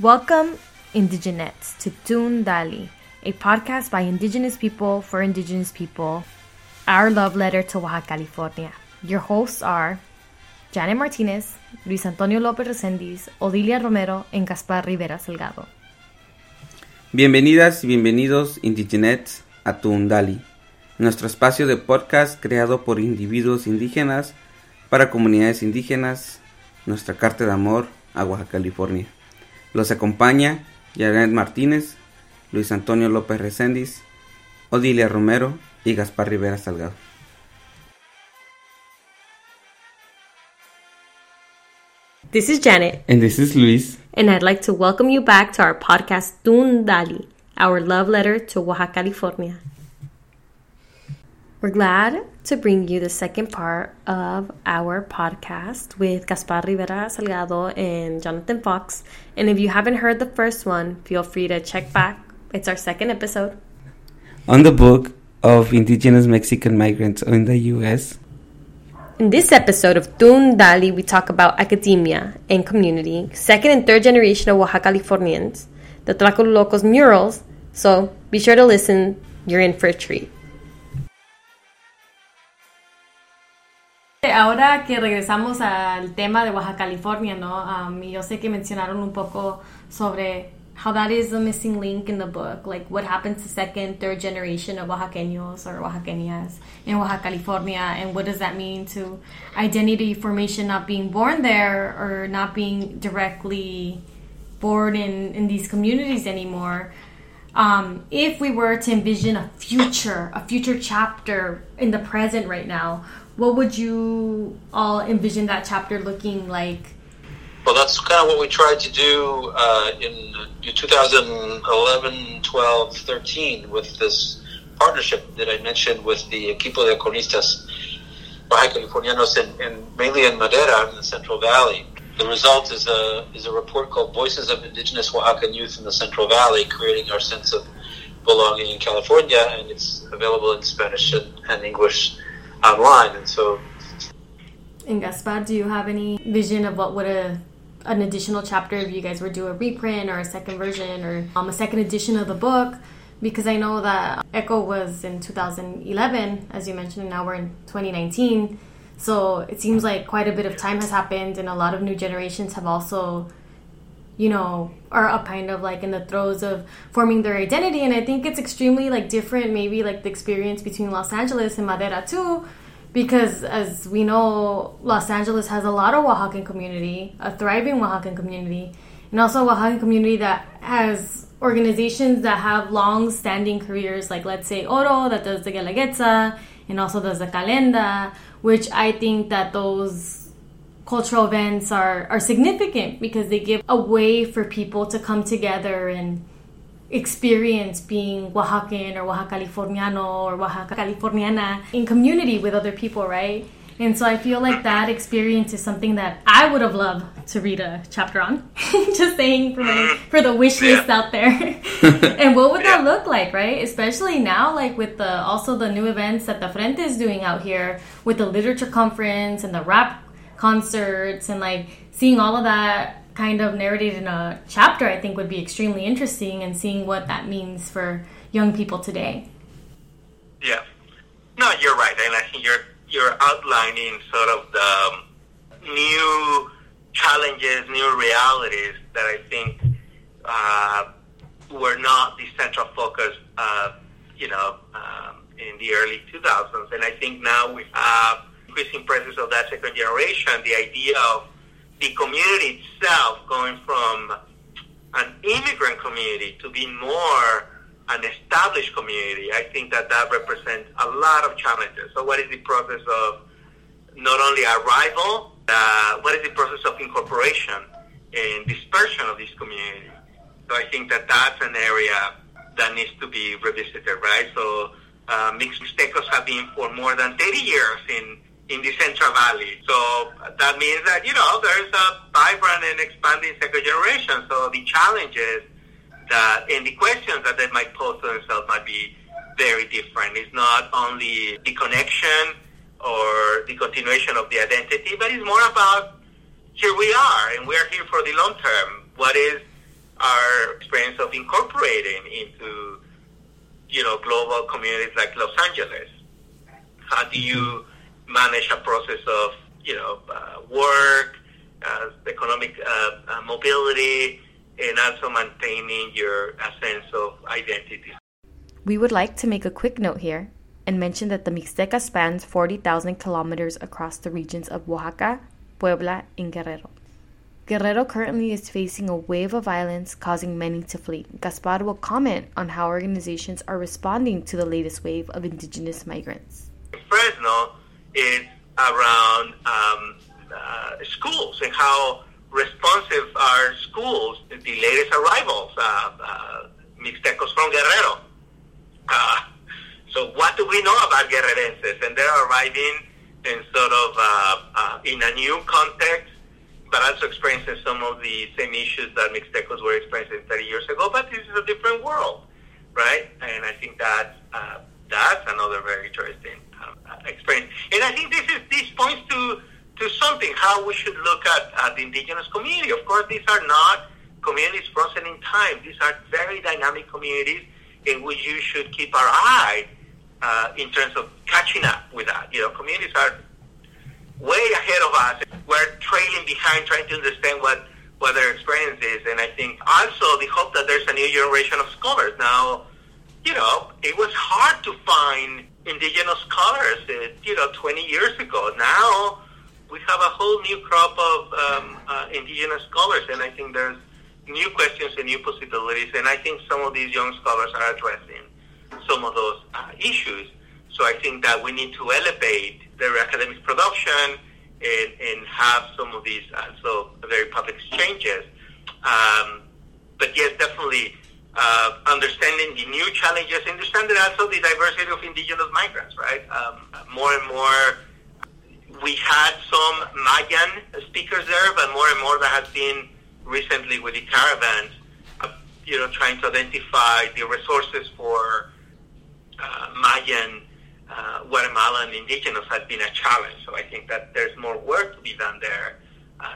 Welcome, Indigenettes, to Tun Dali, a podcast by Indigenous people for Indigenous people, our love letter to Oaxaca, California. Your hosts are Janet Martinez, Luis Antonio López Reséndiz, Odilia Romero, and Gaspar Rivera Salgado. Bienvenidas y bienvenidos, Indigenettes, a Tun Dali, nuestro espacio de podcast creado por individuos indígenas para comunidades indígenas, nuestra carta de amor a Oaxaca, California. Los acompaña Janet Martínez, Luis Antonio López Reséndiz, Odilia Romero y Gaspar Rivera Salgado. This is Janet. And this is Luis. And I'd like to welcome you back to our podcast Tun Dali, our love letter to Oaxaca, California. We're glad to bring you the second part of our podcast with Gaspar Rivera Salgado and Jonathan Fox. And if you haven't heard the first one, feel free to check back. It's our second episode. On the book of indigenous Mexican migrants in the U.S. In this episode of Tun Dali, we talk about academia and community, second and third generation of Oaxaca Californians, the Tlacolulokos murals. So be sure to listen. You're in for a treat. Ahora que regresamos al tema de Oaxacalifornia, ¿no? Um, yo sé que mencionaron un poco sobre how that is a missing link in the book, like what happens to second, third generation of Oaxaqueños or Oaxaqueñas in Oaxaca, California, and what does that mean to identity formation not being born there or not being directly born in, in these communities anymore. Um, if we were to envision a future, a future chapter in the present right now, what would you all envision that chapter looking like? Well, that's kind of what we tried to do uh, in 2011, 12, 13 with this partnership that I mentioned with the Equipo de Cronistas Oaxacalifornianos and, and mainly in Madera in the Central Valley. The result is a is a report called Voices of Indigenous Oaxacan Youth in the Central Valley, creating our sense of belonging in California, and it's available in Spanish and, and English online. And so, and Gaspar, do you have any vision of what would a an additional chapter if you guys were to do a reprint or a second version or um, a second edition of the book? Because I know that Echo was in 2011, as you mentioned, and now we're in 2019. So it seems like quite a bit of time has happened, and a lot of new generations have also you know are up kind of like in the throes of forming their identity. And i think it's extremely like different maybe like the experience between los angeles and madera too because as we know los angeles has a lot of oaxacan community a thriving oaxacan community and also a oaxacan community that has organizations that have long standing careers like let's say oro that does the guelaguetza and also does the calenda which i think that those cultural events are, are significant because they give a way for people to come together and experience being Oaxacan or Oaxaca Californiano or Oaxaca Californiana in community with other people, right? And so I feel like that experience is something that I would have loved to read a chapter on. Just saying for, my, for the wish list yeah. out there. and what would that look like, right? Especially now, like with the also the new events that the Frente is doing out here with the literature conference and the rap concerts and like seeing all of that kind of narrated in a chapter I think would be extremely interesting and seeing what that means for young people today. Yeah. No, you're right. And I think you're you're outlining sort of the um, new challenges, new realities that I think uh, were not the central focus, uh, you know, um, in the early 2000s. And I think now we have increasing presence of that second generation, the idea of the community itself going from an immigrant community to being more an established community, I think that that represents a lot of challenges. So, what is the process of not only arrival, uh, what is the process of incorporation and dispersion of this community? So, I think that that's an area that needs to be revisited, right? So, uh, mixed Mixtecos have been for more than 30 years in in the Central Valley. So that means that, you know, there's a vibrant and expanding second generation. So the challenges that, and the questions that they might pose to themselves might be very different. It's not only the connection or the continuation of the identity, but it's more about here we are and we're here for the long term. What is our experience of incorporating into, you know, global communities like Los Angeles? How do you manage a process of, you know, uh, work, uh, economic uh, uh mobility, and also maintaining your sense of identity? We would like to make a quick note here and mention that the Mixteca spans 40,000 kilometers across the regions of Oaxaca, Puebla, and Guerrero. Guerrero currently is facing a wave of violence causing many to flee. Gaspar will comment on how organizations are responding to the latest wave of indigenous migrants. Fresno is around um, uh, schools and how responsive are schools the latest arrivals, uh, uh, Mixtecos from Guerrero. Uh, so what do we know about Guerrerenses? And they're arriving in sort of uh, uh, in a new context but also experiencing some of the same issues that Mixtecos were experiencing 30 years ago. But this is a different world, right? And I think that uh, that's another very interesting experience. And I think this is this points to to something how we should look at, at the indigenous community. Of course, these are not communities frozen in time. These are very dynamic communities in which you should keep our eye uh, in terms of catching up with that. You know, communities are way ahead of us. We're trailing behind trying to understand what, what their experience is. And I think also the hope that there's a new generation of scholars. Now, you know, it was hard to find indigenous scholars, uh, you know, 20 years ago. Now we have a whole new crop of um, uh, indigenous scholars, and I think there's new questions and new possibilities. And I think some of these young scholars are addressing some of those uh, issues. So I think that we need to elevate their academic production and, and have some of these also very public exchanges. Um, but yes, definitely uh, understanding the new challenges, understanding also the diversity of indigenous migrants, right? Um, more and more, we had some Mayan speakers there, but more and more that has been recently with the caravans, uh, you know, trying to identify the resources for uh, Mayan uh, Guatemalan indigenous has been a challenge. So I think that there's more work to be done there,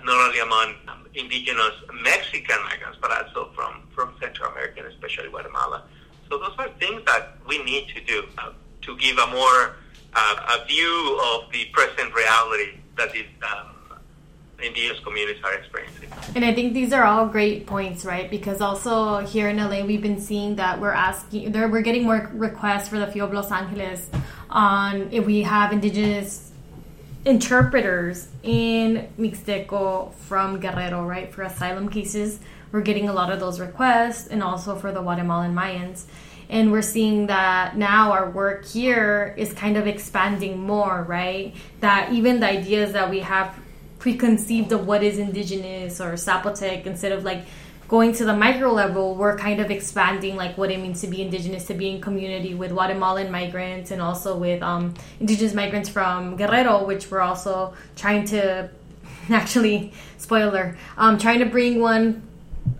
not only among indigenous Mexican migrants, but also from, from Central America, and especially Guatemala. So those are things that we need to do uh, to give a more uh, a view of the present reality that is um, indigenous communities are experiencing. And I think these are all great points, right? Because also here in LA, we've been seeing that we're asking, we're getting more requests for the FIOB Los Angeles on if we have indigenous interpreters in Mixteco from Guerrero, right? For asylum cases, we're getting a lot of those requests, and also for the Guatemalan Mayans. And we're seeing that now our work here is kind of expanding more, right? That even the ideas that we have preconceived of what is indigenous or Zapotec instead of like going to the micro level, we're kind of expanding like what it means to be indigenous, to be in community with Guatemalan migrants and also with um, indigenous migrants from Guerrero, which we're also trying to actually spoiler, um, trying to bring one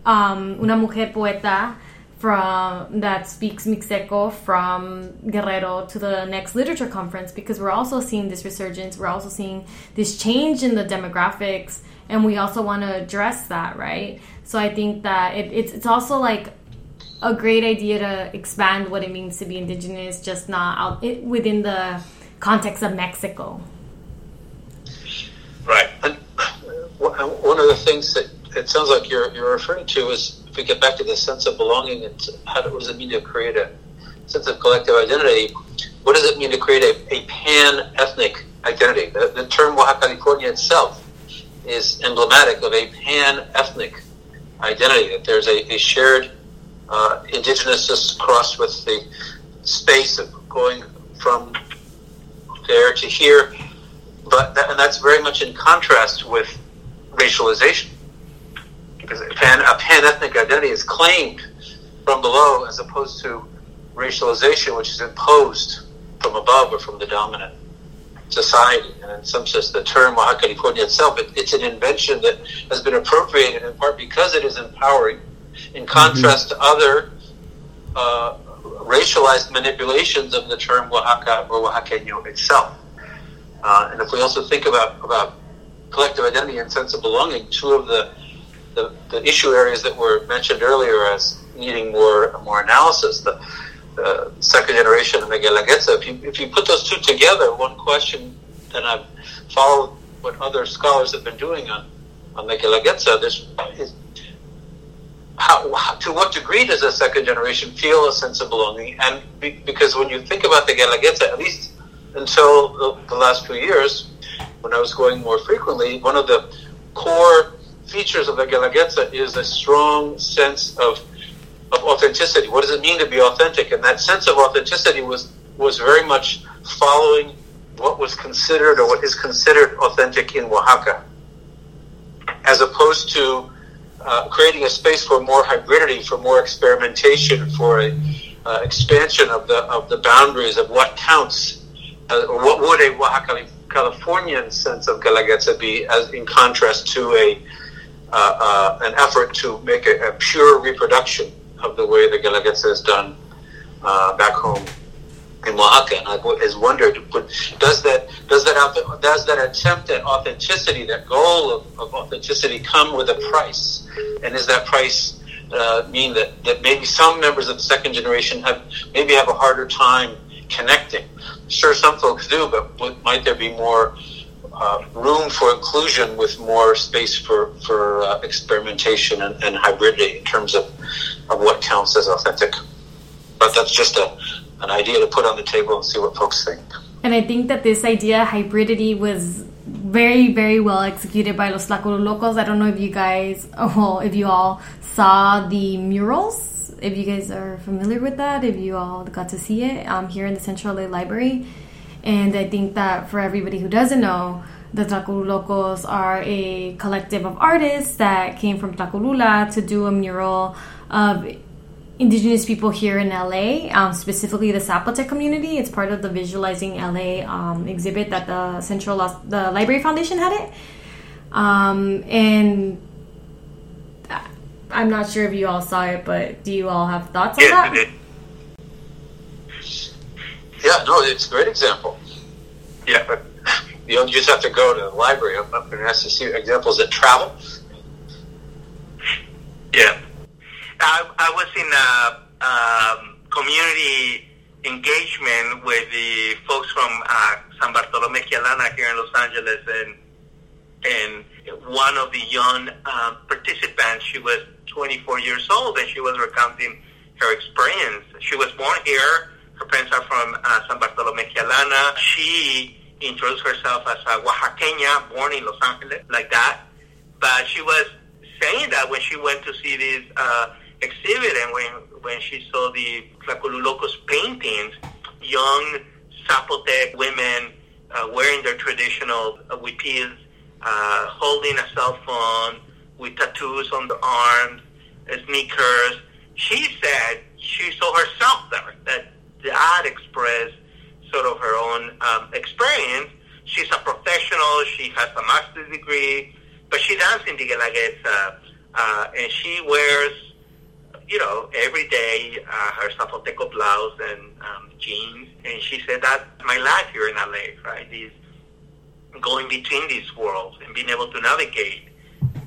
um, una mujer poeta from that speaks Mixteco from Guerrero to the next literature conference because we're also seeing this resurgence. We're also seeing this change in the demographics, and we also want to address that, right? So I think that it, it's it's also like a great idea to expand what it means to be indigenous, just not out it, within the context of Mexico. Right. And uh, one of the things that it sounds like you're you're referring to is if we get back to the sense of belonging and how what does it mean to create a sense of collective identity? What does it mean to create a, a pan ethnic identity? The, the term Oaxacalifornia itself is emblematic of a pan ethnic identity, that there's a, a shared uh, indigenousness crossed with the space of going from there to here. But that, and that's very much in contrast with racialization because pan, a pan ethnic identity is claimed from below as opposed to racialization, which is imposed from above or from the dominant society. And in some sense, the term Oaxacalifornia itself, it, it's an invention that has been appropriated in part because it is empowering, in contrast mm-hmm. to other uh, racialized manipulations of the term Oaxaca or Oaxaqueño itself. Uh, and if we also think about, about collective identity and sense of belonging, two of the the, the issue areas that were mentioned earlier as needing more more analysis. The uh, second generation of Guelaguetza. If you if you put those two together, one question that I've followed what other scholars have been doing on on the Guelaguetza, there's is how, how, to what degree does a second generation feel a sense of belonging? And be, because when you think about the Guelaguetza, at least until the, the last few years, when I was going more frequently, one of the core features of the Guelaguetza is a strong sense of of authenticity. What does it mean to be authentic? And that sense of authenticity was was very much following what was considered or what is considered authentic in Oaxaca, as opposed to uh, creating a space for more hybridity, for more experimentation, for a uh, expansion of the of the boundaries of what counts, uh, or what would a Oaxaca Californian sense of Guelaguetza be, as in contrast to a uh, uh, an effort to make a, a pure reproduction of the way the Guelaguetza is done uh, back home in Oaxaca. And I've wondered, does that does that does that attempt at authenticity, that goal of, of authenticity, come with a price? And is that price uh, mean that, that maybe some members of the second generation have maybe have a harder time connecting? Sure, some folks do, but might there be more uh, room for inclusion with more space for for uh, experimentation and, and, hybridity in terms of, of what counts as authentic. But that's just a an idea to put on the table and see what folks think. And I think that this idea hybridity was very very well executed by los Locos. I don't know if you guys, well, if you all saw the murals. If you guys are familiar with that, if you all got to see it um, here in the Central LA Library and I think that for everybody who doesn't know, the Locos are a collective of artists that came from Tlacolula to do a mural of indigenous people here in LA, um, specifically the Zapotec community. It's part of the Visualizing LA um, exhibit that the Central the Library Foundation had it. Um, and I'm not sure if you all saw it, but do you all have thoughts on that? Yeah, no, it's a great example. Yeah, but you don't just have to go to the library. I'm, I'm going to ask to see examples that travel. Yeah, I, I was in a um, community engagement with the folks from uh, San Bartolome Quialana here in Los Angeles, and and one of the young um, participants, she was 24 years old, and she was recounting her experience. She was born here her parents are from uh, San Bartolome Quialana. She introduced herself as a Oaxaqueña, born in Los Angeles, like that. But she was saying that when she went to see this uh, exhibit and when when she saw the Tlacolulokos paintings, young Zapotec women uh, wearing their traditional uh, huipils, uh, holding a cell phone with tattoos on the arms, sneakers. She said she saw herself there, that that express sort of her own um, experience. She's a professional. She has a master's degree, but she dances in the Guelaguetza, uh, and she wears, you know, every day uh, her Zapoteco blouse and um, jeans. And she said, that's my life here in LA, right? Is going between these worlds and being able to navigate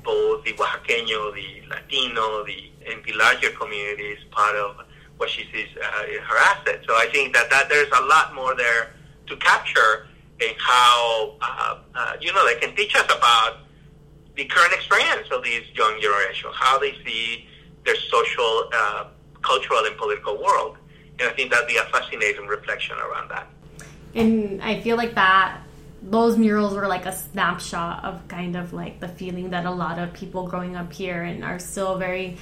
both the Oaxaqueño, the Latino, the and the larger communities part of what she sees uh, her assets. So I think that, that there's a lot more there to capture in how, uh, uh, you know, they can teach us about the current experience of these young generations, how they see their social, uh, cultural, and political world. And I think that'd be a fascinating reflection around that. And I feel like that those murals were like a snapshot of kind of like the feeling that a lot of people growing up here and are still very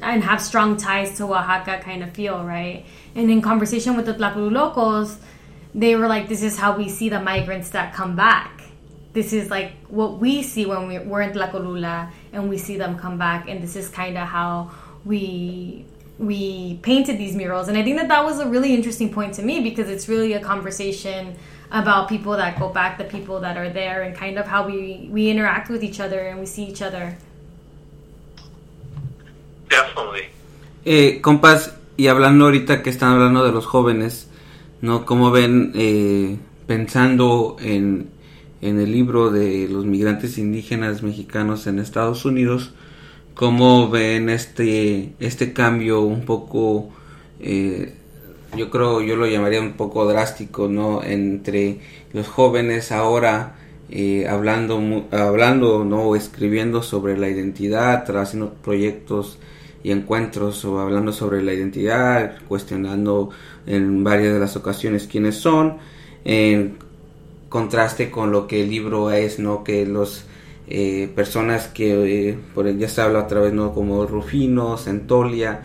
and have strong ties to Oaxaca kind of feel, right? And in conversation with the Tlacolulokos, they were like, this is how we see the migrants that come back. This is like what we see when we, we're in Tlacolula and we see them come back. And this is kind of how we we painted these murals. And I think that that was a really interesting point to me because it's really a conversation about people that go back, the people that are there, and kind of how we, we interact with each other and we see each other. Definitely. Eh, compas, y hablando ahorita que están hablando de los jóvenes, ¿no? Como ven, eh, pensando en, en el libro de los migrantes indígenas mexicanos en Estados Unidos, cómo ven este, este cambio un poco, eh, yo creo, yo lo llamaría un poco drástico, ¿no? Entre los jóvenes ahora eh, hablando, hablando, ¿no? Escribiendo sobre la identidad, haciendo proyectos y encuentros o hablando sobre la identidad, cuestionando en varias de las ocasiones quiénes son, en contraste con lo que el libro es, ¿no? Que los eh, personas que, eh, por ya se habla otra vez, ¿no? Como Rufino, Centolia,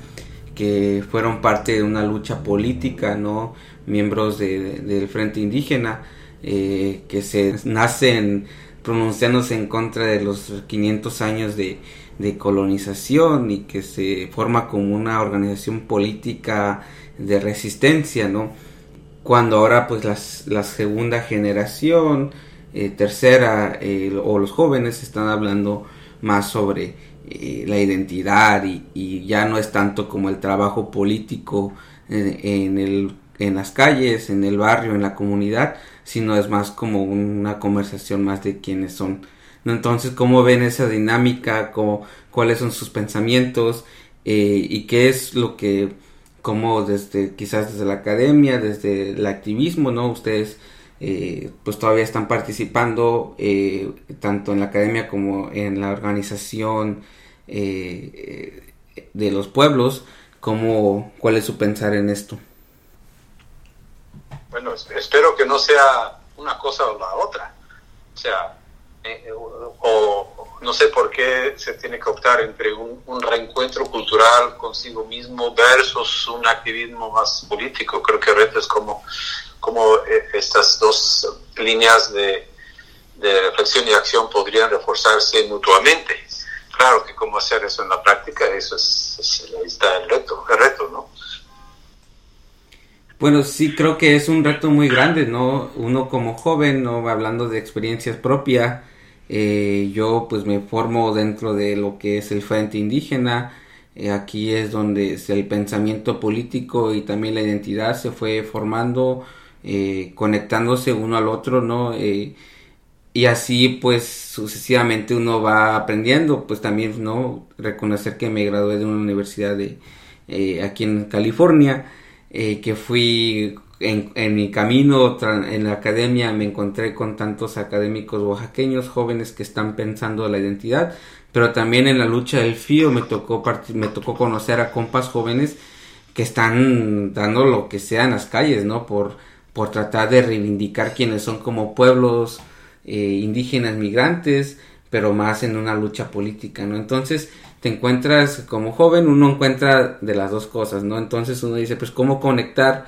que fueron parte de una lucha política, ¿no? Miembros del Frente Indígena, eh, que se nacen pronunciándose en contra de los 500 años de, de colonización y que se forma como una organización política de resistencia, ¿no? Cuando ahora pues las, la segunda generación, eh, tercera eh, o los jóvenes están hablando más sobre eh, la identidad y, ya no es tanto como el trabajo político en, el, en las calles, en el barrio, en la comunidad, sino es más como una conversación más de quiénes son entonces, ¿cómo ven esa dinámica? ¿Cómo, ¿Cuáles son sus pensamientos? Eh, ¿Y qué es lo que, como desde, quizás desde la academia, desde el activismo, ¿no? Ustedes, eh, pues todavía están participando eh, tanto en la academia como en la organización de los pueblos. ¿Cómo, ¿Cuál es su pensar en esto? Bueno, espero que no sea una cosa o la otra. O sea, eh, o, no sé por qué se tiene que optar entre un, reencuentro cultural consigo mismo versus un activismo más político. Creo que reto es como, como eh, estas dos líneas de, reflexión y acción podrían reforzarse mutuamente. Claro que cómo hacer eso en la práctica, eso es, ahí está el reto, el reto, ¿no? Bueno, sí creo que es un reto muy grande, ¿no? Uno como joven, ¿no? Hablando de experiencias propias, eh, yo pues me formo dentro de lo que es el Frente Indígena. Eh, aquí es donde el pensamiento político y también la identidad se fue formando, eh, conectándose uno al otro, ¿no? Y así pues sucesivamente uno va aprendiendo, pues también, ¿no? Reconocer que me gradué de una universidad de aquí en California, que fui en, mi camino en la academia me encontré con tantos académicos oaxaqueños jóvenes que están pensando la identidad, pero también en la lucha del FIO me tocó, me tocó conocer a compas jóvenes que están dando lo que sea en las calles, ¿no? Por, por tratar de reivindicar quienes son como pueblos eh, indígenas migrantes, pero más en una lucha política, ¿no? Entonces te encuentras como joven, uno encuentra de las dos cosas, ¿no? Entonces uno dice, pues, ¿cómo conectar?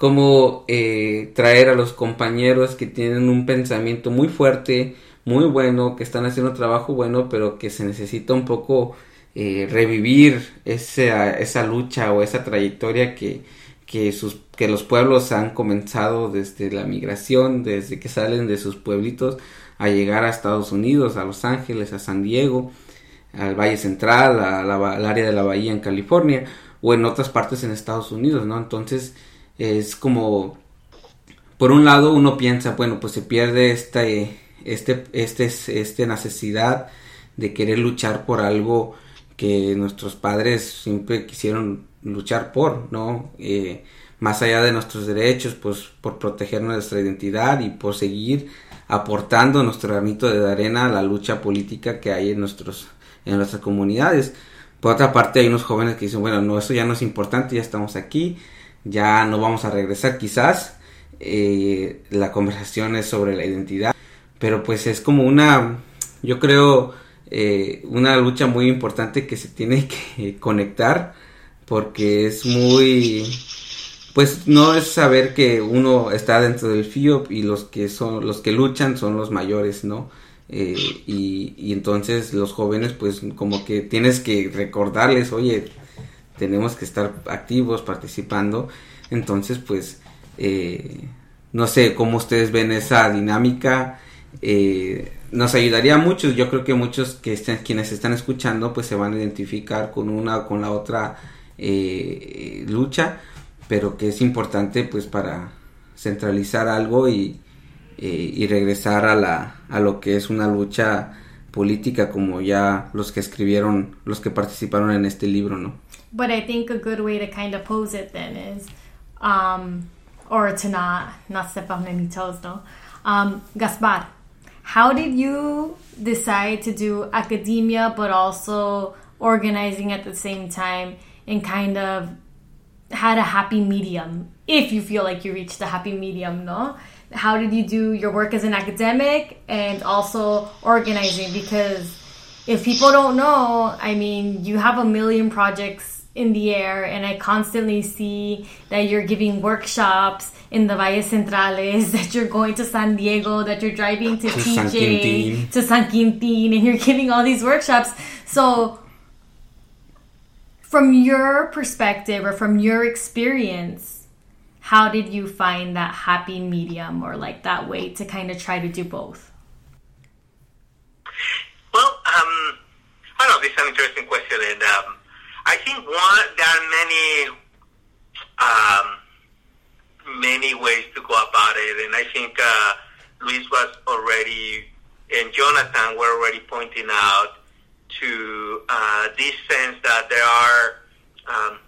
cómo eh, traer a los compañeros que tienen un pensamiento muy fuerte, muy bueno, que están haciendo trabajo bueno, pero que se necesita un poco eh, revivir esa, esa lucha o esa trayectoria que, que, sus, que los pueblos han comenzado desde la migración, desde que salen de sus pueblitos a llegar a Estados Unidos, a Los Ángeles, a San Diego, al Valle Central, al área de la Bahía en California o en otras partes en Estados Unidos, ¿no? Entonces, es como, por un lado uno piensa, bueno, pues se pierde esta, este, este, este necesidad de querer luchar por algo que nuestros padres siempre quisieron luchar por, ¿no? Eh, más allá de nuestros derechos, pues por proteger nuestra identidad y por seguir aportando nuestro granito de arena a la lucha política que hay en nuestros en nuestras comunidades. Por otra parte hay unos jóvenes que dicen, bueno, no, eso ya no es importante, ya estamos aquí, ya no vamos a regresar quizás. Eh, la conversación es sobre la identidad, pero pues es como una, yo creo, eh, una lucha muy importante que se tiene que conectar porque es muy, pues no es saber que uno está dentro del FIOP y los que son, los que luchan son los mayores, ¿no? Eh, y, y entonces los jóvenes pues como que tienes que recordarles, oye, tenemos que estar activos, participando. Entonces, pues, eh, no sé cómo ustedes ven esa dinámica. Eh, nos ayudaría mucho. Yo creo que muchos que estén, quienes están escuchando, pues se van a identificar con una o con la otra eh, lucha, pero que es importante, pues, para centralizar algo y, y regresar a, la, a lo que es una lucha política como ya los que escribieron, los que participaron en este libro, ¿no? But I think a good way to kind of pose it then is, um, or to not not step on any toes, no. Um, Gaspar, how did you decide to do academia but also organizing at the same time and kind of had a happy medium if you feel like you reached a happy medium no? How did you do your work as an academic and also organizing? Because if people don't know i mean you have a million projects in the air and i constantly see that you're giving workshops in the Valles Centrales, that you're going to San Diego, that you're driving to, to PJ, to San Quintin, and you're giving all these workshops. So, from your perspective or from your experience, how did you find that happy medium or like that way to kind of try to do both? Well, um, I don't know. This is an interesting question, and um, I think one there are many um, many ways to go about it, and I think uh, Luis was already and Jonathan were already pointing out to uh, this sense that there are um,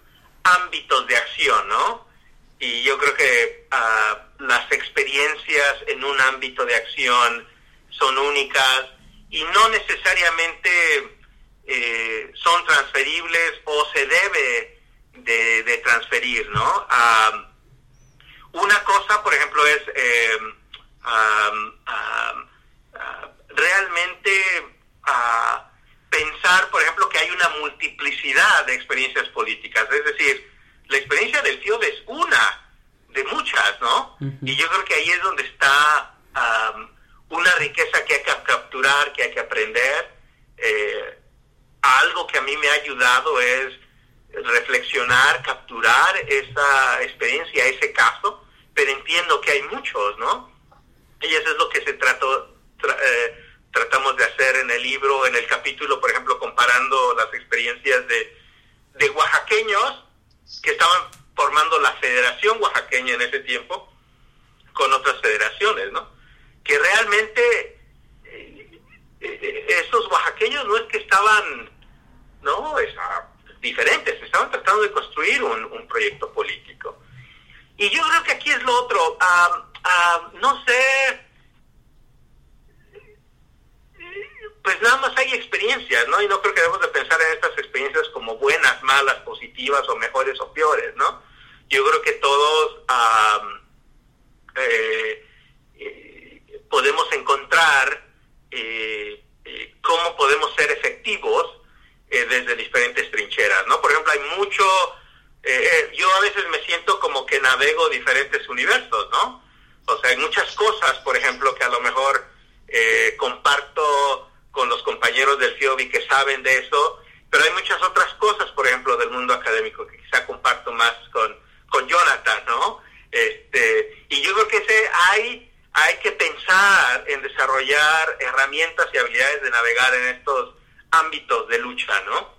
ámbitos de acción, ¿no? Y yo creo que uh, las experiencias en un ámbito de acción son únicas y no necesariamente eh, son transferibles o se debe de, de transferir, ¿no? Um, una cosa, por ejemplo, es eh, um, realmente uh, pensar, por ejemplo, que hay una multiplicidad de experiencias políticas. Es decir, la experiencia del FIOD es una de muchas, ¿no? Y yo creo que ahí es donde está um, una riqueza que hay que capturar, que hay que aprender. Eh, algo que a mí me ha ayudado es reflexionar, capturar esa experiencia, ese caso, pero entiendo que hay muchos, ¿no? Y eso es lo que se trató, tra eh, tratamos de hacer en el libro, en el capítulo, por ejemplo, comparando las experiencias de, de oaxaqueños que estaban formando la Federación Oaxaqueña en ese tiempo con otras federaciones, ¿no? Que realmente eh, eh, esos oaxaqueños no es que estaban, no, estaban diferentes, estaban tratando de construir un, un, proyecto político. Y yo creo que aquí es lo otro, uh, uh, no sé, pues nada más hay experiencias, ¿no? Y no creo que debemos de pensar en estas experiencias como buenas, malas, positivas o mejores o peores, ¿no? Yo creo que todos um, podemos encontrar eh, cómo podemos ser efectivos desde diferentes trincheras, ¿no? Por ejemplo, hay mucho, yo a veces me siento como que navego diferentes universos, ¿no? O sea, hay muchas cosas, por ejemplo, que a lo mejor comparto con los compañeros del FIOBI que saben de eso, pero hay muchas otras cosas, por ejemplo, del mundo académico que quizá comparto más con, con Jonathan, ¿no? Este, y yo creo que ese hay, hay que pensar en desarrollar herramientas y habilidades de navegar en estos ámbitos de lucha, ¿no?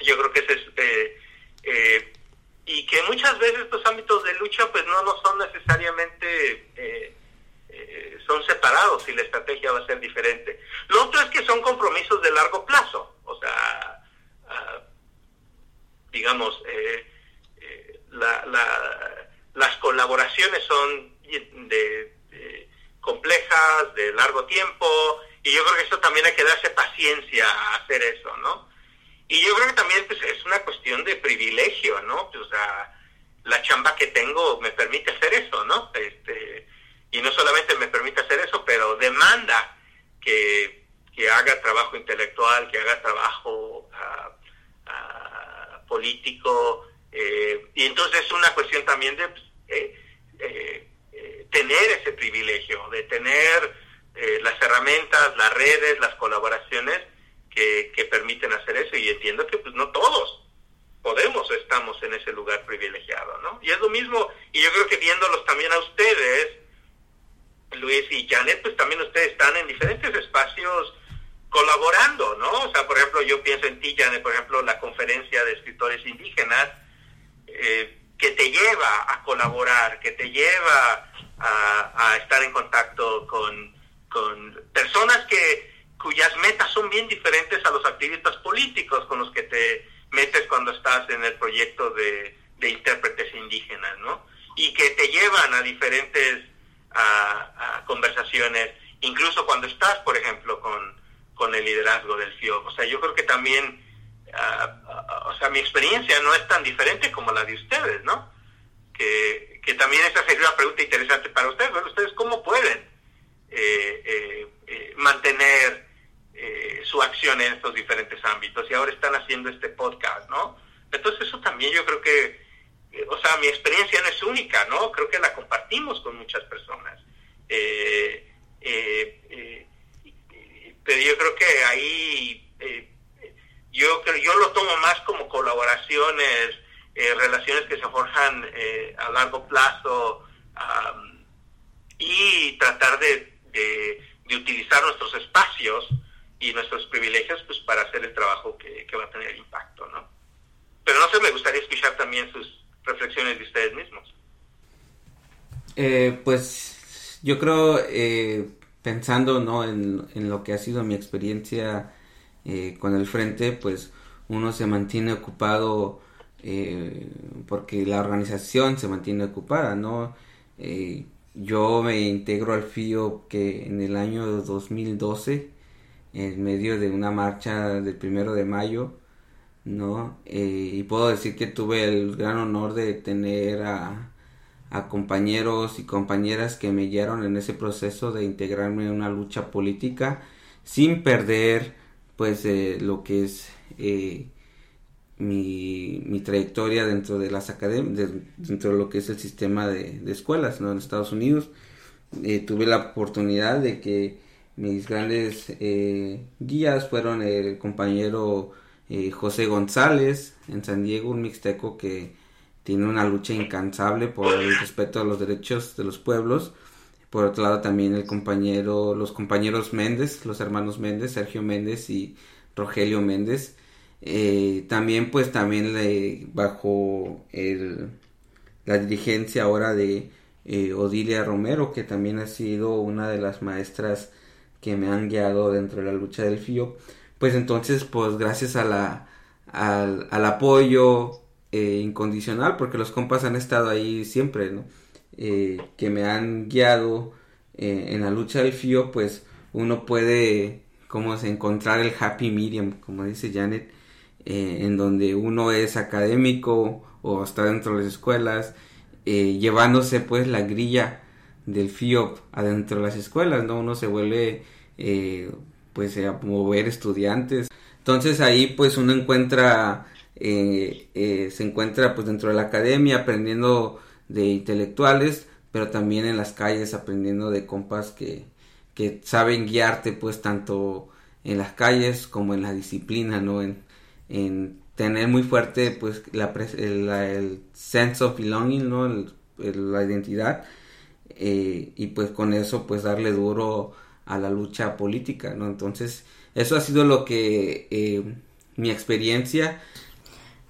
Yo creo que ese es... Eh, eh, y que muchas veces estos ámbitos de lucha pues no, no son necesariamente... Eh, son separados y la estrategia va a ser diferente. Lo otro es que son compromisos de largo plazo, o sea, uh, digamos, eh, eh, la, la, las colaboraciones son de, complejas, de largo tiempo, y yo creo que eso también hay que darse paciencia a hacer eso, ¿no? Y yo creo que también pues, es una cuestión de privilegio, ¿no? Pues, o sea, la chamba que tengo me permite hacer eso, ¿no? Este, y no solamente me permite hacer eso, pero demanda que, que haga trabajo intelectual, que haga trabajo uh, uh, político, eh, y entonces es una cuestión también de eh, eh, tener ese privilegio, de tener las herramientas, las redes, las colaboraciones que, que, permiten hacer eso, y entiendo que pues no todos podemos o estamos en ese lugar privilegiado, ¿no? Y es lo mismo, y yo creo que viéndolos también a ustedes, Luis y Janet, pues también ustedes están en diferentes espacios colaborando, ¿no? O sea, por ejemplo, yo pienso en ti, Janet, por ejemplo, la conferencia de escritores indígenas, eh, que te lleva a colaborar, que te lleva a, a estar en contacto con, con, personas que cuyas metas son bien diferentes a los activistas políticos con los que te metes cuando estás en el proyecto de, de intérpretes indígenas, ¿no? Y que te llevan a diferentes a, conversaciones, incluso cuando estás, por ejemplo, con, con el liderazgo del FIO. O sea, yo creo que también, o sea, mi experiencia no es tan diferente como la de ustedes, ¿no? Que, que también esa sería una pregunta interesante para ustedes. Bueno, ¿ustedes cómo pueden eh, eh, eh, mantener su acción en estos diferentes ámbitos? Y ahora están haciendo este podcast, ¿no? Entonces eso también yo creo que o sea, mi experiencia no es única, ¿no? Creo que la compartimos con muchas personas. Eh, eh, eh, pero yo creo que ahí yo yo lo tomo más como colaboraciones, relaciones que se forjan a largo plazo y tratar de, de, utilizar nuestros espacios y nuestros privilegios pues para hacer el trabajo que, que va a tener impacto, ¿no? Pero no sé, me gustaría escuchar también sus, reflexiones de ustedes mismos. Eh, pues yo creo, eh, pensando ¿no? en, lo que ha sido mi experiencia eh, con el frente, pues uno se mantiene ocupado porque la organización se mantiene ocupada, ¿no? yo me integro al FIO que en el año 2012, en medio de una marcha del primero de mayo, ¿no? Eh, y puedo decir que tuve el gran honor de tener a, compañeros y compañeras que me guiaron en ese proceso de integrarme en una lucha política sin perder pues eh, lo que es eh, mi, mi, trayectoria dentro de las academias, dentro de lo que es el sistema de, escuelas en Estados Unidos. tuve la oportunidad de que mis grandes guías fueron el compañero eh, José González en San Diego, un mixteco que tiene una lucha incansable por el respeto a los derechos de los pueblos. Por otro lado también el compañero, los compañeros Méndez, los hermanos Méndez, Sergio Méndez y Rogelio Méndez. Eh, también pues también le, bajo el, la dirigencia ahora de eh, Odilia Romero, que también ha sido una de las maestras que me han guiado dentro de la lucha del FIO pues entonces, pues gracias a la, al, apoyo eh, incondicional, porque los compas han estado ahí siempre. Eh, que me han guiado eh, en la lucha del FIO, pues uno puede, como encontrar el happy medium, como dice Janet, en donde uno es académico o está dentro de las escuelas, llevándose pues la grilla del FIO adentro de las escuelas, ¿no? Uno se vuelve pues a mover estudiantes. Entonces ahí pues uno encuentra, eh, eh, se encuentra pues dentro de la academia aprendiendo de intelectuales, pero también en las calles aprendiendo de compas que, que saben guiarte pues tanto en las calles como en la disciplina, ¿no? En, en tener muy fuerte pues la, el, el sense of belonging, ¿no? la identidad eh, y pues con eso pues darle duro a la lucha política, ¿no? Entonces, eso ha sido lo que eh, mi experiencia.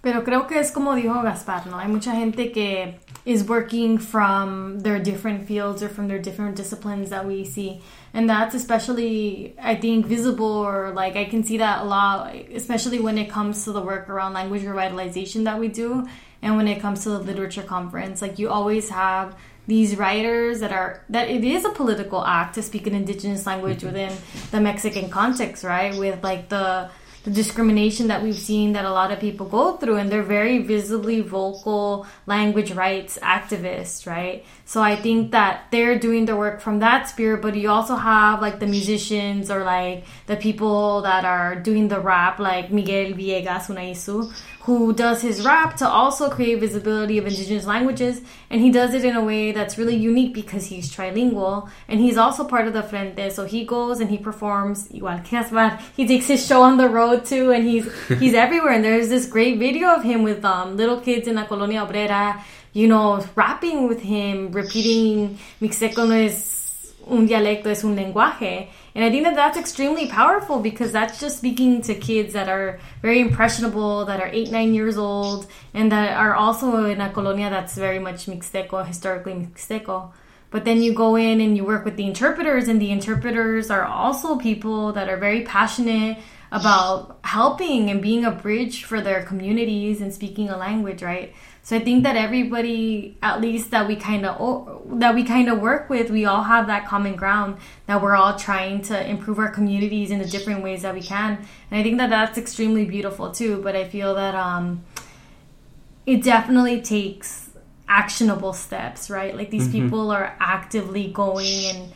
Pero creo que es como dijo Gaspar, ¿no? Hay mucha gente que is working from their different fields or from their different disciplines that we see. And that's especially, I think, visible or like I can see that a lot, especially when it comes to the work around language revitalization that we do and when it comes to the literature conference. Like you always have these writers that are that it is a political act to speak an indigenous language mm-hmm. within the Mexican context, right? With like the the discrimination that we've seen that a lot of people go through and they're very visibly vocal language rights activists right so i think that they're doing the work from that spirit but you also have like the musicians or like the people that are doing the rap like miguel villegas Una Isu who does his rap to also create visibility of indigenous languages. And he does it in a way that's really unique because he's trilingual and he's also part of the frente so he goes and he performs igual que he takes his show on the road too and he's he's everywhere. And there's this great video of him with um, little kids in la colonia obrera you know rapping with him repeating mixteco no es un dialecto es un lenguaje and I think that that's extremely powerful because that's just speaking to kids that are very impressionable, that are eight, nine years old, and that are also in a colonia that's very much Mixteco, historically Mixteco. But then you go in and you work with the interpreters, and the interpreters are also people that are very passionate about helping and being a bridge for their communities and speaking a language, right? So I think that everybody, at least that we kind of that we kind of work with, we all have that common ground that we're all trying to improve our communities in the different ways that we can, and I think that that's extremely beautiful too. But I feel that um, it definitely takes actionable steps, right? Like these mm-hmm. people are actively going and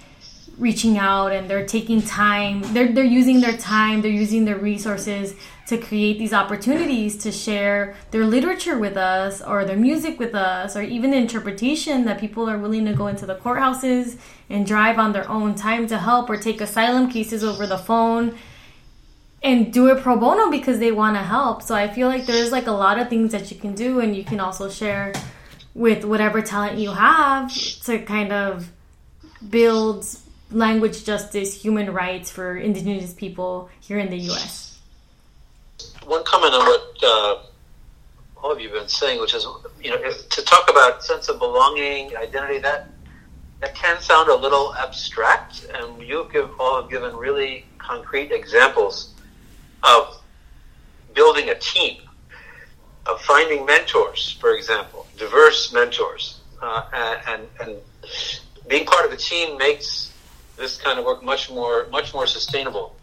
reaching out and they're taking time they're, they're using their time they're using their resources to create these opportunities to share their literature with us or their music with us or even the interpretation that people are willing to go into the courthouses and drive on their own time to help or take asylum cases over the phone and do it pro bono because they want to help so i feel like there's like a lot of things that you can do and you can also share with whatever talent you have to kind of build language justice, human rights for indigenous people here in the U.S. One comment on what uh, all of you have been saying, which is, you know, to talk about sense of belonging, identity, that that can sound a little abstract, and you have all have given really concrete examples of building a team, of finding mentors, for example, diverse mentors, uh, and, and being part of a team makes this kind of work much more much more sustainable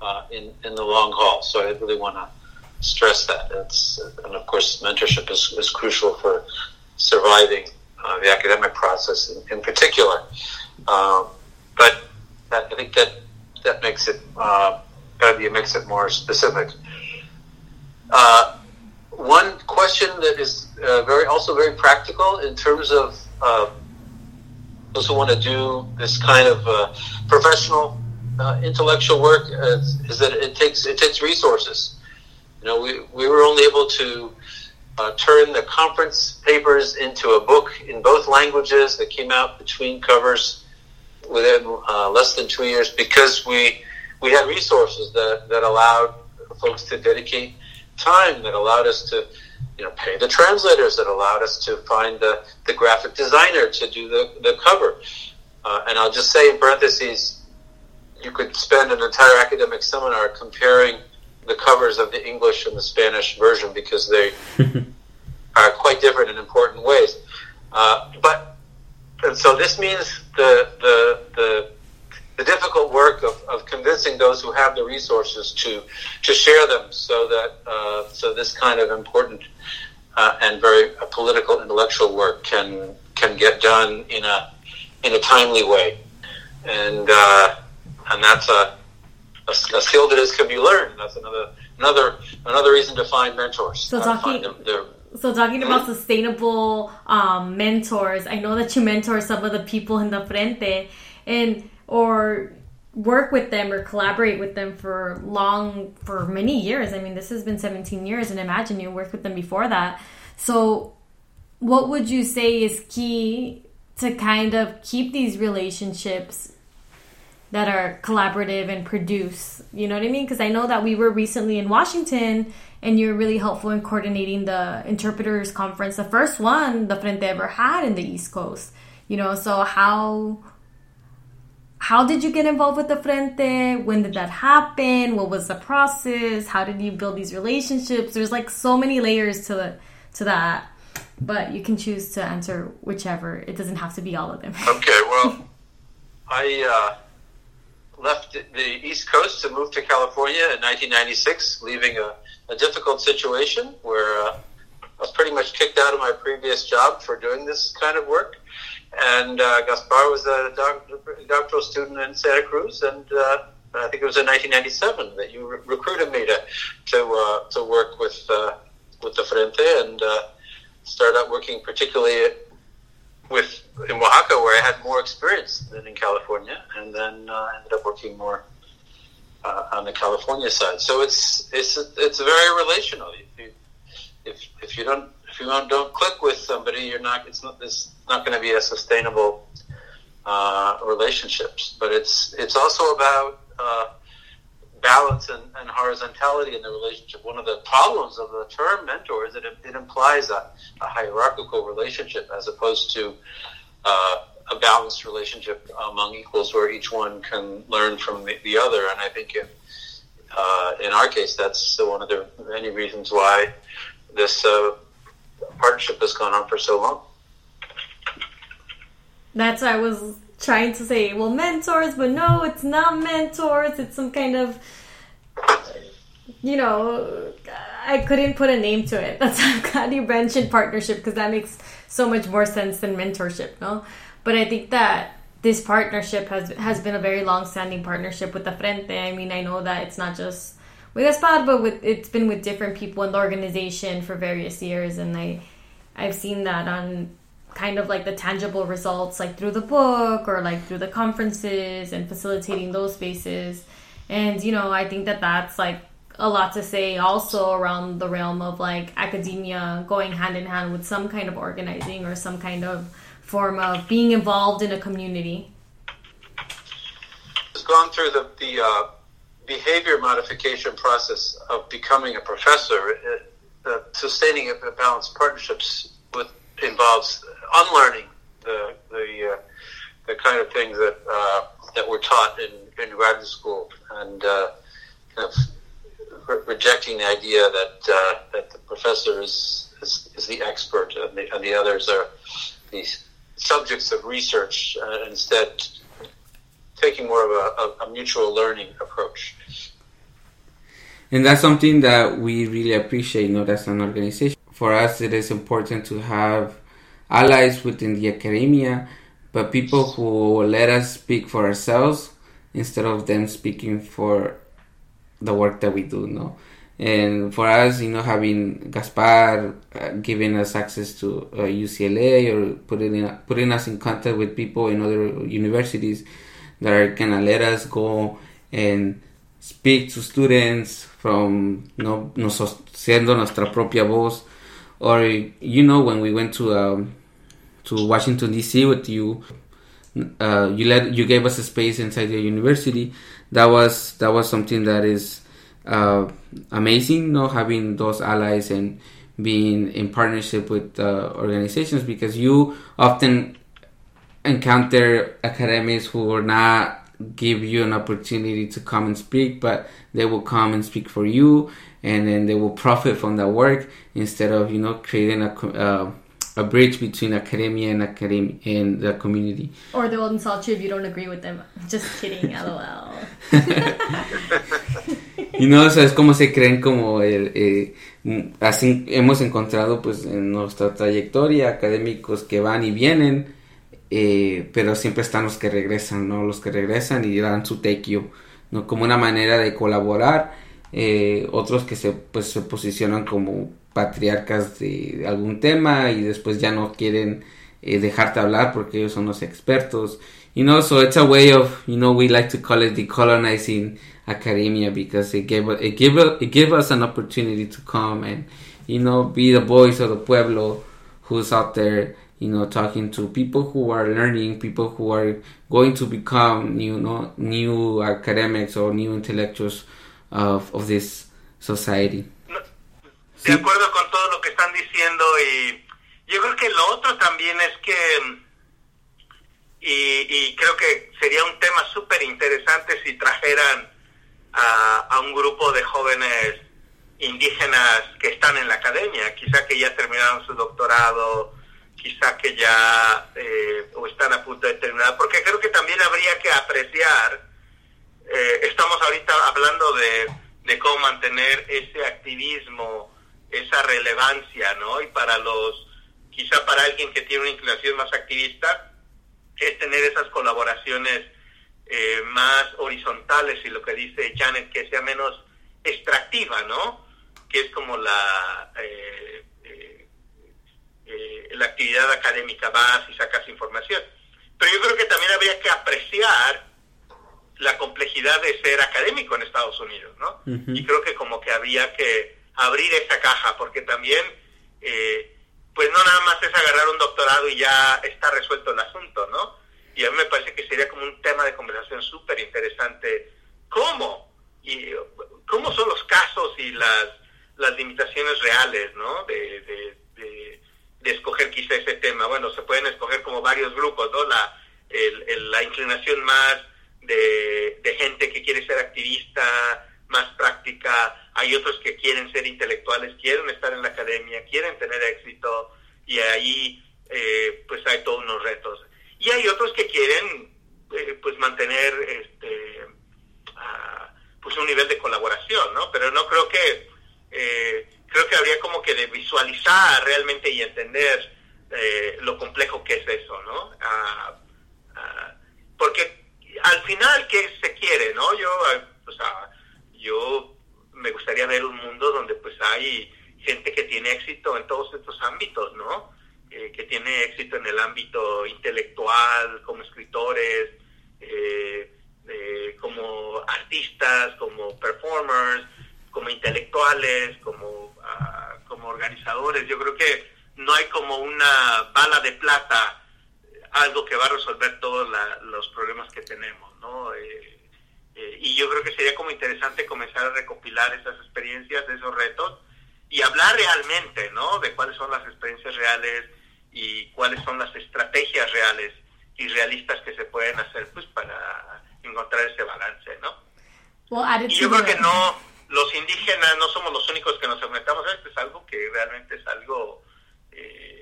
uh, in in the long haul. So I really want to stress that. It's, and of course, mentorship is, is crucial for surviving uh, the academic process in, in particular. Um, but that, I think that that makes it uh, got to be makes it more specific. Uh, one question that is uh, very also very practical in terms of uh, those who want to do this kind of uh, professional uh, intellectual work is, is, that it takes it takes resources. You know, we, we were only able to uh, turn the conference papers into a book in both languages that came out between covers within uh, less than two years because we we had resources that, that allowed folks to dedicate time that allowed us to you know, pay the translators that allowed us to find the, the graphic designer to do the, the cover. Uh, and I'll just say in parentheses, you could spend an entire academic seminar comparing the covers of the English and the Spanish version because they are quite different in important ways. Uh, but and so this means the the the, the difficult work of, of convincing those who have the resources to to share them so that uh, so this kind of important uh, and very uh, political intellectual work can can get done in a in a timely way, and uh, and that's a, a, a skill that is can be learned. That's another another another reason to find mentors. So talking. so talking about mm-hmm. sustainable um, mentors, I know that you mentor some of the people in the frente, and or work with them or collaborate with them for long for many years. I mean, this has been 17 years and imagine you worked with them before that. So what would you say is key to kind of keep these relationships that are collaborative and produce? You know what I mean? Because I know that we were recently in Washington and you're really helpful in coordinating the interpreters conference, the first one the Frente ever had in the East Coast. You know, so how how did you get involved with the Frente? When did that happen? What was the process? How did you build these relationships? There's like so many layers to the, to that, but you can choose to answer whichever. It doesn't have to be all of them. okay, well, I uh, left the East Coast to move to California in 1996, leaving a, a difficult situation where uh, I was pretty much kicked out of my previous job for doing this kind of work. And uh, Gaspar was a doctoral student in Santa Cruz, and uh, I think it was in 1997 that you re- recruited me to to uh, to work with uh, with the Frente and uh, start out working particularly with in Oaxaca, where I had more experience than in California, and then uh, ended up working more uh, on the California side. So it's it's it's very relational. If you if, if you don't if you don't, don't click with somebody, you're not. It's not it's not going to be a sustainable uh, relationships. But it's it's also about uh, balance and, and, horizontality in the relationship. One of the problems of the term mentor is that it, it implies a, a, hierarchical relationship as opposed to uh, a balanced relationship among equals where each one can learn from the, the other. And I think if, uh, in our case, that's one of the many reasons why this uh, partnership has gone on for so long. That's I was trying to say. Well, mentors, but no, it's not mentors. It's some kind of, you know, I couldn't put a name to it. That's I'm glad you mentioned partnership because that makes so much more sense than mentorship, no? But I think that this partnership has has been a very long standing partnership with the Frente. I mean, I know that it's not just with Gaspar, but with it's been with different people in the organization for various years, and I I've seen that on kind of like the tangible results, like through the book or like through the conferences and facilitating those spaces. And you know, I think that that's like a lot to say also around the realm of like academia going hand in hand with some kind of organizing or some kind of form of being involved in a community. It's gone through the, the uh, behavior modification process of becoming a professor. Uh, sustaining a balanced partnerships with involves unlearning the the uh, the kind of things that uh, that were taught in, in graduate school and uh, kind of re- rejecting the idea that uh, that the professor is, is, is the expert and the, and the, others are these subjects of research uh, instead taking more of a, a, a mutual learning approach. And that's something that we really appreciate you know as an organization. For us it is important to have allies within the academia but people who let us speak for ourselves instead of them speaking for the work that we do, no? And for us, you know, having Gaspar uh, giving us access to uh, UCLA or putting in, putting us in contact with people in other universities that are gonna let us go and speak to students from you know, siendo nuestra propia voz. Or you know, when we went to um, to Washington D.C. with you, uh, you let you gave us a space inside your university. That was that was something that is uh, amazing. You know, having those allies and being in partnership with uh, organizations because you often encounter academics who will not give you an opportunity to come and speak, but they will come and speak for you, and then they will profit from that work instead of you know creating a uh, a bridge between academia and academia and the community. Or they will insult you if you don't agree with them. Just kidding, lol. y no, es como se creen como el, eh, así hemos encontrado pues en nuestra trayectoria académicos que van y vienen, eh, pero siempre están los que regresan, ¿no? Los que regresan y dan su tequio, ¿no? Como una manera de colaborar, eh, otros que se, pues, se posicionan como patriarcas de algún tema y después ya no quieren eh, dejarte hablar porque ellos son los expertos. You know, so it's a way of, you know, we like to call it decolonizing academia because it gave it gave it gave us an opportunity to come and, you know, be the voice of the pueblo who's out there, you know, talking to people who are learning, people who are going to become new, no, new academics or new intellectuals of, of this society. de acuerdo con todo lo que están diciendo y yo creo que lo otro también es que, y, creo que sería un tema súper interesante si trajeran a, un grupo de jóvenes indígenas que están en la academia, quizá que ya terminaron su doctorado, quizá que ya eh, o están a punto de terminar, porque creo que también habría que apreciar, eh, estamos ahorita hablando de, cómo mantener ese activismo esa relevancia, ¿no? Y para los, quizá para alguien que tiene una inclinación más activista, es tener esas colaboraciones eh, más horizontales y lo que dice Janet, que sea menos extractiva, ¿no? Que es como la, eh, eh, la actividad académica vas y sacas información. Pero yo creo que también habría que apreciar la complejidad de ser académico en Estados Unidos, ¿no? Y creo que como que había que abrir esa caja, porque también, eh, pues no nada más es agarrar un doctorado y ya está resuelto el asunto, ¿no? Y a mí me parece que sería como un tema de conversación súper interesante. ¿Cómo? Y, ¿Cómo son los casos y las, las limitaciones reales, ¿no? De, de, escoger quizá ese tema. Bueno, se pueden escoger como varios grupos, ¿no? La, la inclinación más de, gente que quiere ser activista, más práctica, hay otros que quieren ser intelectuales, quieren estar en la academia, quieren tener éxito y ahí eh, pues hay todos unos retos. Y hay otros que quieren eh, pues mantener este pues un nivel de colaboración, ¿no? Pero no creo que eh, creo que habría como que de visualizar realmente y entender lo complejo que es eso, ¿no? Ah, al final qué se quiere, ¿no? Yo o sea, yo me gustaría ver un mundo donde pues hay gente que tiene éxito en todos estos ámbitos, ¿no? Eh, que tiene éxito en el ámbito intelectual, como escritores, eh, eh, como artistas, como performers, como intelectuales, como, ah, como organizadores. Yo creo que no hay como una bala de plata, algo que va a resolver todos los problemas que tenemos, ¿no? Eh, y yo creo que sería como interesante comenzar a recopilar esas experiencias, esos retos y hablar realmente, ¿no? De cuáles son las experiencias reales y cuáles son las estrategias reales y realistas que se pueden hacer, pues, para encontrar ese balance, ¿no? y yo creo que no, los indígenas no somos los únicos que nos enfrentamos a esto, es algo que realmente es algo eh, eh,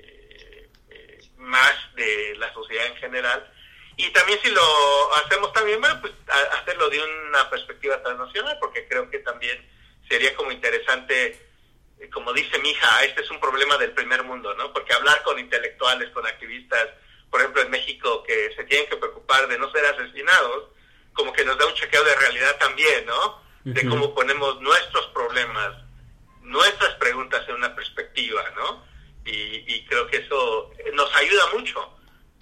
más de la sociedad en general y también si lo hacemos también, bueno, pues hacerlo de una perspectiva transnacional, porque creo que también sería como interesante, eh, como dice mi hija, este es un problema del primer mundo, ¿no? Porque hablar con intelectuales, con activistas, por ejemplo en México, que se tienen que preocupar de no ser asesinados, como que nos da un chequeo de realidad también, ¿no? De cómo ponemos nuestros problemas, nuestras preguntas en una perspectiva, ¿no? Y, y creo que eso ayuda mucho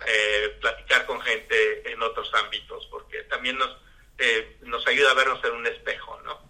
eh, platicar con gente en otros ámbitos, porque también nos, eh, nos ayuda a vernos en un espejo, ¿no?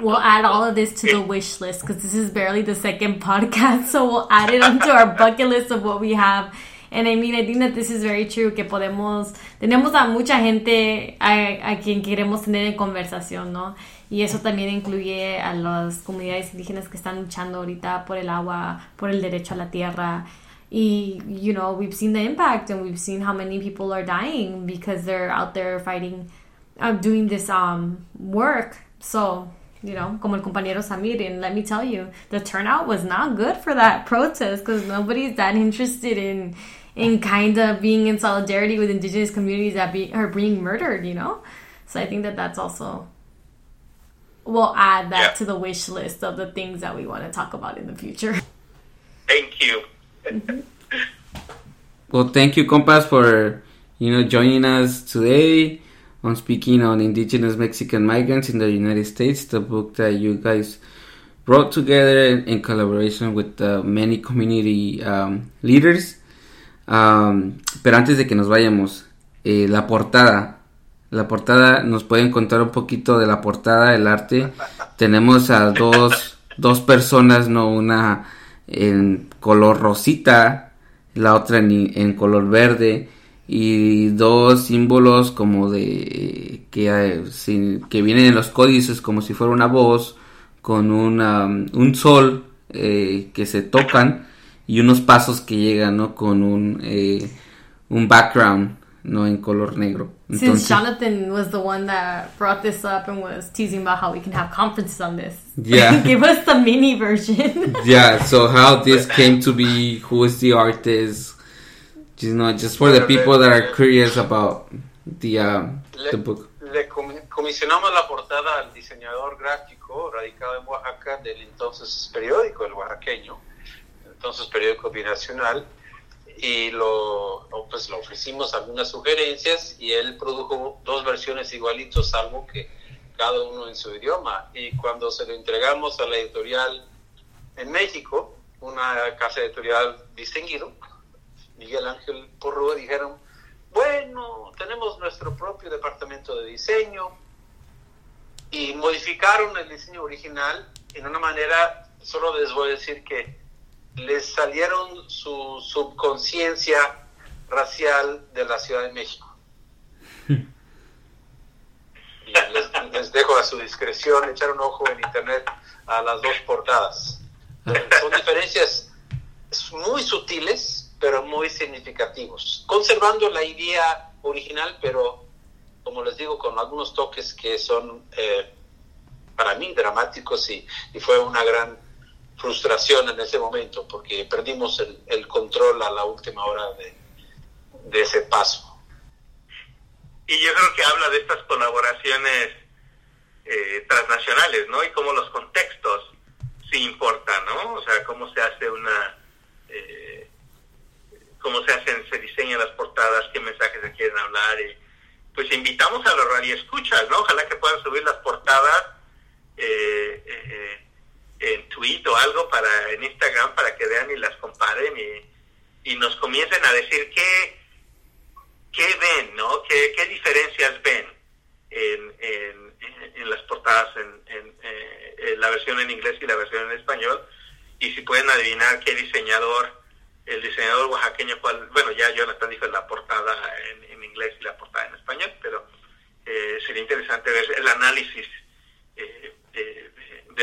We'll add all of this to the wish list because this is barely the second podcast, so we'll add it onto our bucket list of what we have. And I mean, I think that this is very true, que podemos, tenemos a mucha gente a, a quien queremos tener en conversación, ¿no? Y eso también incluye a las comunidades indígenas que están luchando ahorita por el agua, por el derecho a la tierra, you know we've seen the impact and we've seen how many people are dying because they're out there fighting uh, doing this um work. So you know como el compañero Samir and let me tell you the turnout was not good for that protest because nobody's that interested in in kind of being in solidarity with indigenous communities that be, are being murdered you know? So I think that that's also we'll add that yeah. to the wish list of the things that we want to talk about in the future. Thank you well, thank you, compas, for you know joining us today on speaking on indigenous Mexican migrants in the United States, the book that you guys brought together in collaboration with uh, many community um, leaders. Um, pero antes de que nos vayamos, eh, la portada. La portada, nos pueden contar un poquito de la portada, el arte. Tenemos a dos, dos personas, no una en color rosita, la otra en, color verde y dos símbolos como de que, que vienen en los códices como si fuera una voz con un sol eh, que se tocan y unos pasos que llegan ¿no? con un, eh, un background no en color negro. Entonces, Since Jonathan was the one that brought this up and was teasing about how we can have conferences on this. Yeah. Give us the mini version. yeah, so how this came to be, who is the artist, you know, just for the people that are curious about the, uh, le, the book. Le comisionamos la portada al diseñador gráfico radicado en Oaxaca del entonces periódico El Oaxaqueño, entonces periódico binacional, y lo, pues, le ofrecimos algunas sugerencias y él produjo dos versiones igualitos, salvo que cada uno en su idioma. Y cuando se lo entregamos a la editorial en México, una casa editorial distinguido, Miguel Ángel Porrúa, dijeron, bueno, tenemos nuestro propio departamento de diseño y modificaron el diseño original en una manera, solo les voy a decir que les salieron su subconsciencia racial de la Ciudad de México. Y les, dejo a su discreción echar un ojo en internet a las dos portadas. Son diferencias muy sutiles, pero muy significativos, conservando la idea original, pero como les digo, con algunos toques que son eh, para mí dramáticos y, fue una gran frustración en ese momento porque perdimos el, control a la última hora de, ese paso. Y yo creo que habla de estas colaboraciones eh, transnacionales, ¿no? Y cómo los contextos sí importan, ¿no? O sea, cómo se hace una... Eh, cómo se hacen, se diseñan las portadas, qué mensajes se quieren hablar y pues invitamos a los radioescuchas, ¿no? Ojalá que puedan subir las portadas eh, eh, en tweet o algo para en Instagram para que vean y las comparen y, y nos comiencen a decir qué, qué ven, ¿no? ¿Qué, qué diferencias ven en, en, en las portadas en, eh, en, la versión en inglés y la versión en español y si pueden adivinar qué diseñador el diseñador oaxaqueño cuál bueno ya Jonathan dijo la portada en, en inglés y la portada en español pero eh, sería interesante ver el análisis eh, de,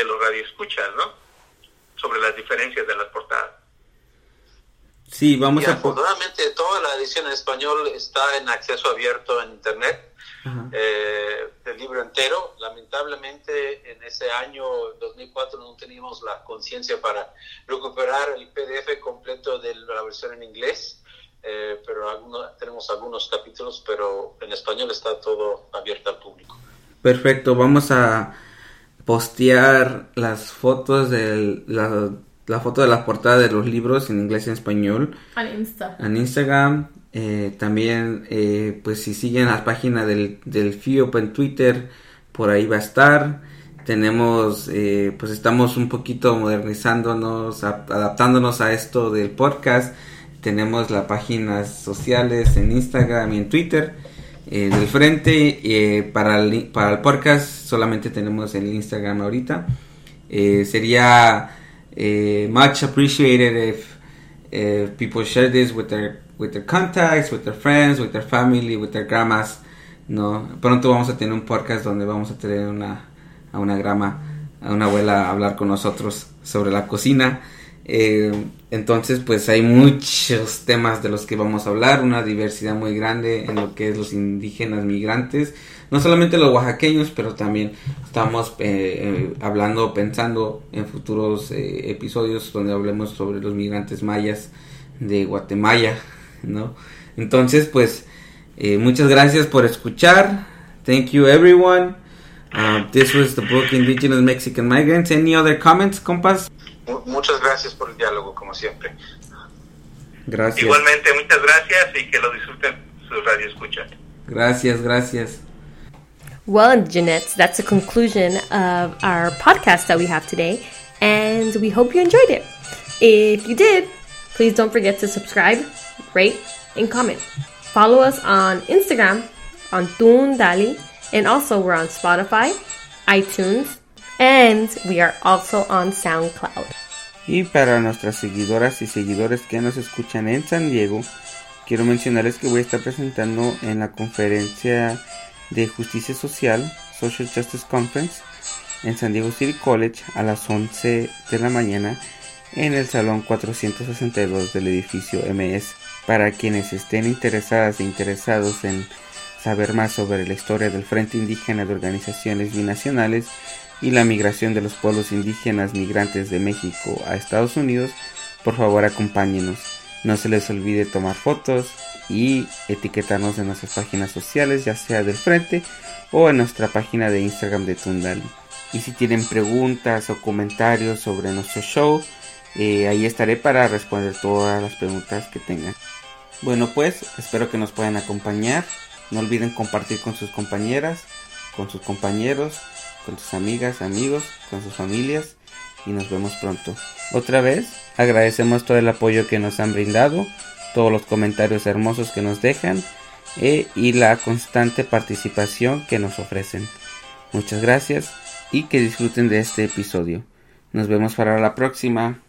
los radioescuchas, ¿no? Sobre las diferencias de las portadas. Sí, vamos a... Afortunadamente toda la edición en español está en acceso abierto en Internet, eh, el libro entero. Lamentablemente en ese año 2004 no teníamos la conciencia para recuperar el PDF completo de la versión en inglés, eh, pero tenemos algunos capítulos, pero en español está todo abierto al público. Perfecto, vamos a postear las fotos de la, la, foto de la portada de los libros en inglés y en español. En Instagram. Eh, también, eh, pues si siguen la página del, del FIOP en Twitter, por ahí va a estar. Tenemos, eh, pues estamos un poquito modernizándonos, adaptándonos a esto del podcast. Tenemos las páginas sociales en Instagram y en Twitter eh, del frente. Eh, para, el, para el podcast solamente tenemos el Instagram ahorita. Eh, sería eh, much appreciated if, if people share this with their, with their contacts, with their friends, with their family, with their grandmas. No, pronto vamos a tener un podcast donde vamos a tener una, a una grama, a una abuela a hablar con nosotros sobre la cocina. Eh, entonces, pues hay muchos temas de los que vamos a hablar, una diversidad muy grande en lo que es los indígenas migrantes, no solamente los oaxaqueños, pero también estamos eh, eh, hablando, pensando en futuros episodios donde hablemos sobre los migrantes mayas de Guatemala, ¿no? Entonces, pues, muchas gracias por escuchar. Thank you, everyone. Uh, this was the book Indigenous Mexican Migrants. Any other comments, compas? Muchas gracias por el diálogo, como siempre. Gracias. Igualmente, muchas gracias y que lo disfruten su radio escucha. Gracias, gracias. Well, Jeanette, that's the conclusion of our podcast that we have today, and we hope you enjoyed it. If you did, please don't forget to subscribe, rate, and comment. Follow us on Instagram on Tun Dali, and also we're on Spotify, iTunes, And we are also on SoundCloud. Y para nuestras seguidoras y seguidores que nos escuchan en San Diego, quiero mencionarles que voy a estar presentando en la conferencia de justicia social, Social Justice Conference, en San Diego City College a las 11 de la mañana en el salón 462 del edificio MS. Para quienes estén interesadas e interesados en saber más sobre la historia del Frente Indígena de Organizaciones Binacionales, y la migración de los pueblos indígenas migrantes de México a Estados Unidos, por favor acompáñenos. No se les olvide tomar fotos y etiquetarnos en nuestras páginas sociales, ya sea del frente o en nuestra página de Instagram de Tundali. Y si tienen preguntas o comentarios sobre nuestro show, eh, ahí estaré para responder todas las preguntas que tengan. Bueno pues, espero que nos puedan acompañar. No olviden compartir con sus compañeras, con sus compañeros con sus amigas, amigos, con sus familias y nos vemos pronto. Otra vez, agradecemos todo el apoyo que nos han brindado, todos los comentarios hermosos que nos dejan eh, y la constante participación que nos ofrecen. Muchas gracias y que disfruten de este episodio. Nos vemos para la próxima.